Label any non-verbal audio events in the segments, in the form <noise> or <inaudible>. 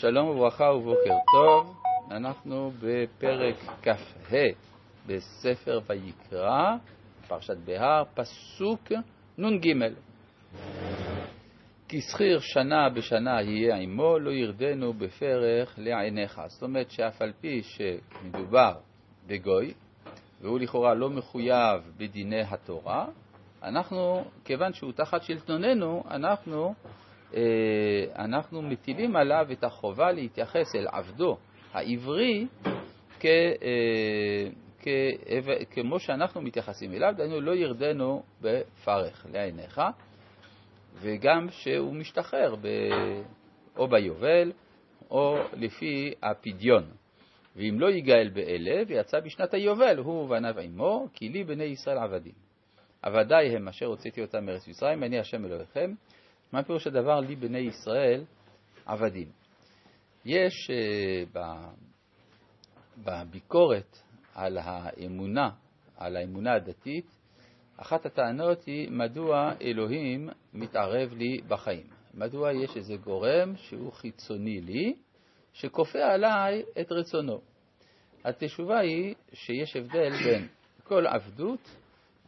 שלום וברכה ובוקר טוב, אנחנו בפרק כ"ה בספר ויקרא, פרשת בהר, פסוק נ"ג. כי שכיר שנה בשנה יהיה עמו, לא ירדנו בפרך לעיניך. זאת אומרת שאף על פי שמדובר בגוי, והוא לכאורה לא מחויב בדיני התורה, אנחנו, כיוון שהוא תחת שלטוננו, אנחנו, אנחנו מטילים עליו את החובה להתייחס אל עבדו העברי אה, כמו שאנחנו מתייחסים אליו, דהיינו לא ירדנו בפרך לעיניך, וגם שהוא משתחרר ב, או ביובל או לפי הפדיון. ואם לא יגאל באלה, ויצא בשנת היובל, הוא ובניו עמו, כי לי בני ישראל עבדים. עבדיי הם אשר הוצאתי אותם מארץ מצרים, אני השם אלוהיכם. מה פירוש הדבר לי בני ישראל עבדים? יש uh, בביקורת על האמונה, על האמונה הדתית, אחת הטענות היא מדוע אלוהים מתערב לי בחיים. מדוע יש איזה גורם שהוא חיצוני לי, שכופה עליי את רצונו. התשובה היא שיש הבדל בין כל עבדות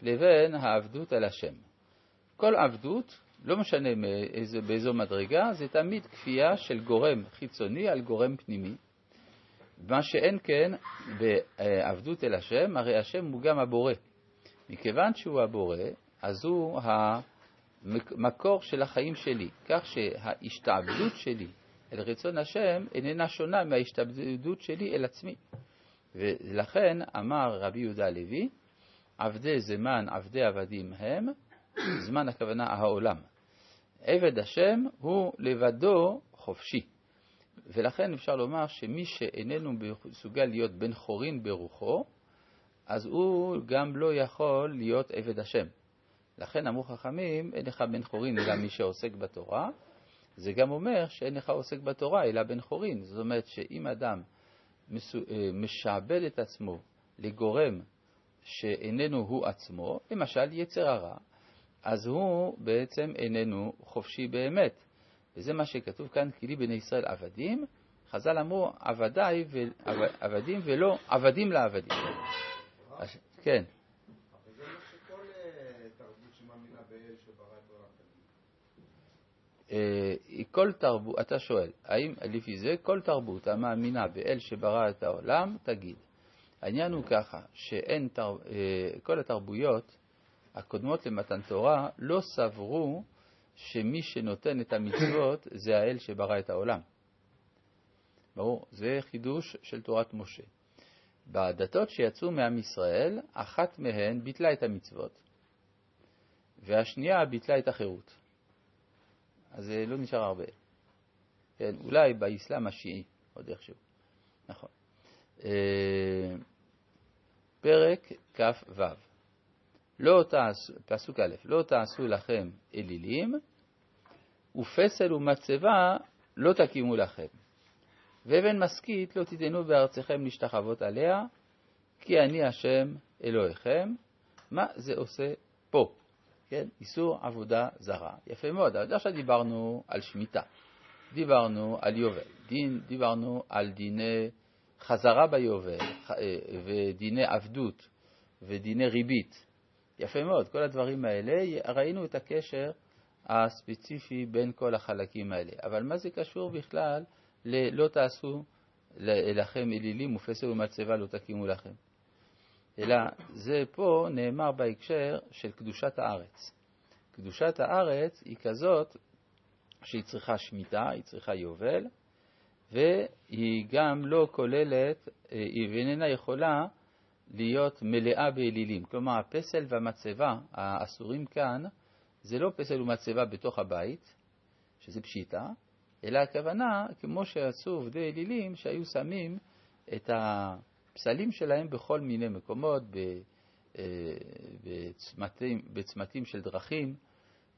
לבין העבדות על השם. כל עבדות, לא משנה מאיזו, באיזו מדרגה, זה תמיד כפייה של גורם חיצוני על גורם פנימי. מה שאין כן בעבדות אל השם, הרי השם הוא גם הבורא. מכיוון שהוא הבורא, אז הוא המקור של החיים שלי, כך שההשתעבדות שלי אל רצון השם איננה שונה מההשתעבדות שלי אל עצמי. ולכן אמר רבי יהודה הלוי, עבדי זמן עבדי עבדים הם, זמן הכוונה העולם. עבד השם הוא לבדו חופשי. ולכן אפשר לומר שמי שאיננו מסוגל להיות בן חורין ברוחו, אז הוא גם לא יכול להיות עבד השם. לכן אמרו חכמים, אין לך בן חורין אלא מי שעוסק בתורה. זה גם אומר שאין לך עוסק בתורה אלא בן חורין. זאת אומרת שאם אדם אה, משעבד את עצמו לגורם שאיננו הוא עצמו, למשל יצר הרע, אז הוא בעצם איננו חופשי באמת. וזה מה שכתוב כאן, כי לי בני ישראל עבדים. חז"ל אמרו עבדיי ו... עבדים ולא עבדים לעבדים. כן. אה, כל תרבות, אתה שואל, האם לפי זה כל תרבות המאמינה באל שברא את העולם, תגיד. העניין הוא ככה, שאין, תר... אה, כל התרבויות הקודמות למתן תורה לא סברו שמי שנותן את המצוות <coughs> זה האל שברא את העולם. ברור, זה חידוש של תורת משה. בדתות שיצאו מעם ישראל, אחת מהן ביטלה את המצוות, והשנייה ביטלה את החירות. אז זה לא נשאר הרבה. כן, אולי באסלאם השיעי, עוד איכשהו. נכון. אה, פרק כ"ו לא תעשו, פסוק א', לא תעשו לכם אלילים, ופסל ומצבה לא תקימו לכם. ואבן משכית לא תיתנו בארצכם להשתחוות עליה, כי אני השם אלוהיכם. מה זה עושה פה? כן? איסור עבודה זרה. יפה מאוד, אבל עכשיו דיברנו על שמיטה, דיברנו על יובל, דין, דיברנו על דיני חזרה ביובל אה, ודיני עבדות ודיני ריבית. יפה מאוד, כל הדברים האלה, ראינו את הקשר הספציפי בין כל החלקים האלה. אבל מה זה קשור בכלל ל"לא תעשו לכם אלילים ופסל ומצבה לא תקימו לכם"? אלא זה פה נאמר בהקשר של קדושת הארץ. קדושת הארץ היא כזאת שהיא צריכה שמיטה, היא צריכה יובל, והיא גם לא כוללת, היא איננה יכולה להיות מלאה באלילים. כלומר, הפסל והמצבה האסורים כאן, זה לא פסל ומצבה בתוך הבית, שזה פשיטה, אלא הכוונה, כמו שעשו עובדי אלילים, שהיו שמים את הפסלים שלהם בכל מיני מקומות, אה, בצמתים, בצמתים של דרכים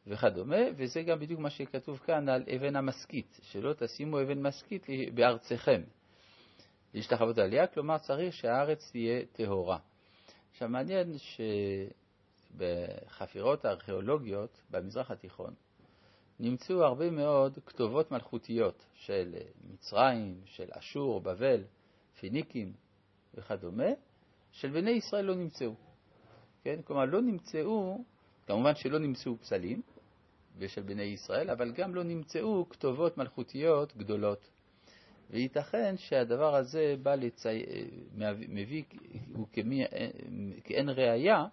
וכדומה, וזה גם בדיוק מה שכתוב כאן על אבן המשכית, שלא תשימו אבן משכית בארצכם. להשתחוות עליה, כלומר צריך שהארץ תהיה טהורה. עכשיו מעניין שבחפירות הארכיאולוגיות במזרח התיכון נמצאו הרבה מאוד כתובות מלכותיות של מצרים, של אשור, בבל, פיניקים וכדומה, של בני ישראל לא נמצאו. כן? כלומר, לא נמצאו, כמובן שלא נמצאו פסלים ושל בני ישראל, אבל גם לא נמצאו כתובות מלכותיות גדולות. וייתכן שהדבר הזה בא לצי... מביא, הוא כמי... כאין ראייה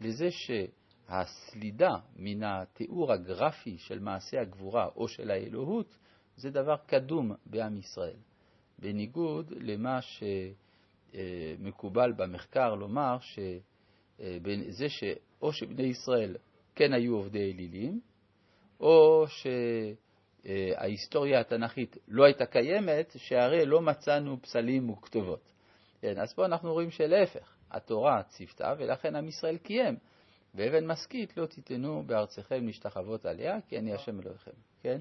לזה שהסלידה מן התיאור הגרפי של מעשה הגבורה או של האלוהות זה דבר קדום בעם ישראל. בניגוד למה שמקובל במחקר לומר שזה שאו שבני ישראל כן היו עובדי אלילים, או שההיסטוריה התנ"כית לא הייתה קיימת, שהרי לא מצאנו פסלים וכתובות. כן, אז פה אנחנו רואים שלהפך, התורה ציוותה ולכן עם ישראל קיים. ואבן משכית לא תיתנו בארצכם להשתחוות עליה, כי אני השם אלוהיכם. כן?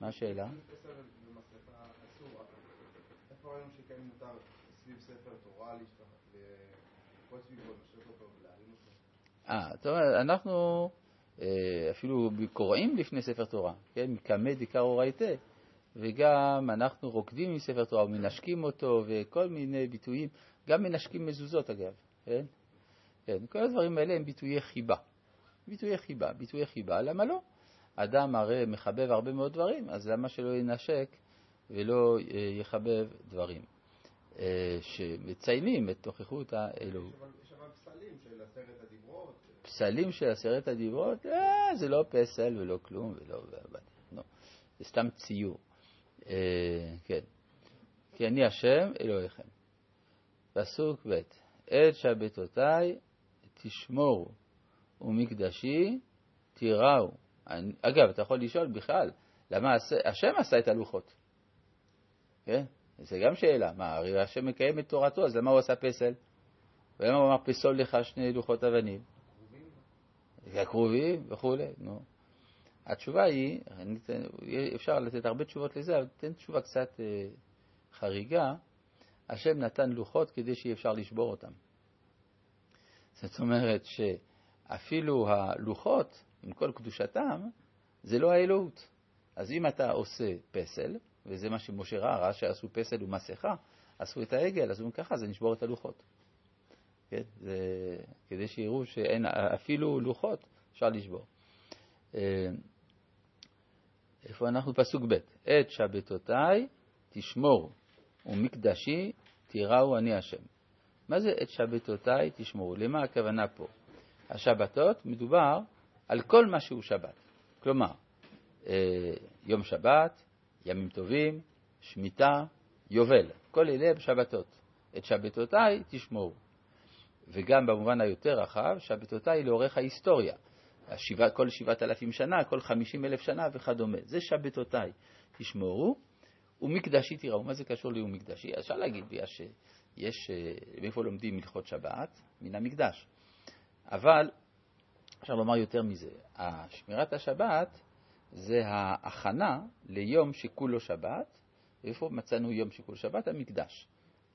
מה השאלה? אה, זאת אומרת, אנחנו אה, אפילו קוראים לפני ספר תורה, כן? מקמא דקרא אורייתא, וגם אנחנו רוקדים עם ספר תורה ומנשקים אותו וכל מיני ביטויים, גם מנשקים מזוזות אגב, כן? כן, כל הדברים האלה הם ביטויי חיבה. ביטויי חיבה, ביטויי חיבה, למה לא? אדם הרי מחבב הרבה מאוד דברים, אז למה שלא ינשק ולא אה, יחבב דברים אה, שמציינים את תוכחות האלוהות? יש אבל פסלים של עשרת הדיברות. פסלים של עשרת הדיברות? אה, זה לא פסל ולא כלום ולא... לא, זה סתם ציור. אה, כן. כי אני השם אלוהיכם. פסוק ב' את שבתותיי תשמורו ומקדשי תיראו. אגב, אתה יכול לשאול בכלל, למה השם עשה את הלוחות? כן? זו גם שאלה. מה, הרי השם מקיים את תורתו, אז למה הוא עשה פסל? ולמה הוא אמר פסול לך שני לוחות אבנים? הכרובים וכולי, נו. התשובה היא, אפשר לתת הרבה תשובות לזה, אבל תן תשובה קצת אה, חריגה. השם נתן לוחות כדי שאי אפשר לשבור אותם. זאת אומרת שאפילו הלוחות, עם כל קדושתם, זה לא האלוהות. אז אם אתה עושה פסל, וזה מה שמשה ראה, ראה שעשו פסל ומסכה, עשו את העגל, אז הוא אומר ככה, זה נשבור את הלוחות. כן? זה כדי שיראו שאין, אפילו לוחות אפשר לשבור. אה, איפה אנחנו? פסוק ב' את שבתותיי תשמור ומקדשי תיראו אני השם. מה זה את שבתותיי תשמרו? למה הכוונה פה? השבתות מדובר על כל מה שהוא שבת. כלומר, אה, יום שבת, ימים טובים, שמיטה, יובל, כל אלה הם שבתות. את שבתותיי תשמרו. וגם במובן היותר רחב, שבתותיי לאורך ההיסטוריה. השבע, כל שבעת אלפים שנה, כל חמישים אלף שנה וכדומה. זה שבתותיי תשמרו, ומקדשי תיראו. מה זה קשור לאומקדשי? אפשר להגיד, יש, יש, מאיפה לומדים מלכות שבת? מן המקדש. אבל אפשר לומר יותר מזה, שמירת השבת זה ההכנה ליום שכולו שבת, ואיפה מצאנו יום שכולו שבת? המקדש.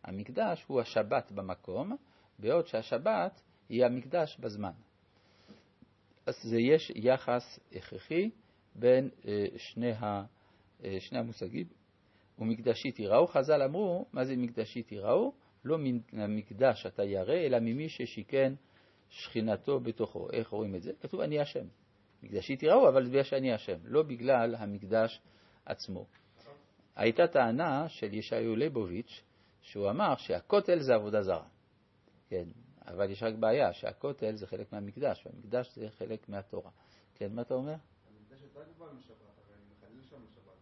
המקדש הוא השבת במקום, בעוד שהשבת היא המקדש בזמן. אז יש יחס הכרחי בין אה, שני, ה, אה, שני המושגים. ומקדשי תיראו, חז"ל אמרו, מה זה מקדשי תיראו? לא מן המקדש אתה ירא, אלא ממי ששיכן שכינתו בתוכו. איך רואים את זה? כתוב אני השם. מקדשי תיראו, אבל זה בגלל שאני השם, לא בגלל המקדש עצמו. הייתה טענה של ישעיהו ליבוביץ', שהוא אמר שהכותל זה עבודה זרה. כן, אבל יש רק בעיה, שהכותל זה חלק מהמקדש, והמקדש זה חלק מהתורה. כן, מה אתה אומר? המקדש יצא כבר משבת, הרי אני מחלל שם בשבת.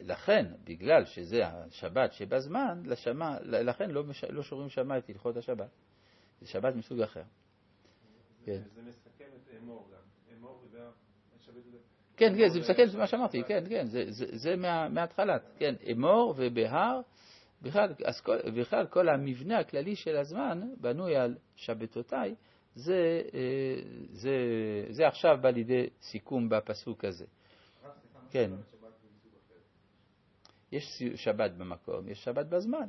לכן, בגלל שזה השבת שבזמן, לשמה, לכן לא, לא שורים שמה את הלכות השבת. זה שבת מסוג אחר. כן. זה מסכם את אמור גם. אמור זה כן, כן, זה מסכם את מה שאמרתי, כן, כן, זה, זה, זה מה, מההתחלה, כן, אמור ובהר, בכלל, אז כל, בכלל כל המבנה הכללי של הזמן בנוי על שבתותיי, זה, אה, זה, זה עכשיו בא לידי סיכום בפסוק הזה. כן. יש שבת במקום, יש שבת בזמן.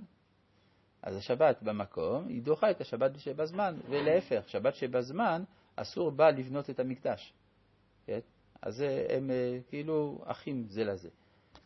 אז השבת במקום, היא דוחה את השבת שבזמן, ולהפך, שבת שבזמן אסור בה לבנות את המקדש. כן? אז הם כאילו אחים זה לזה.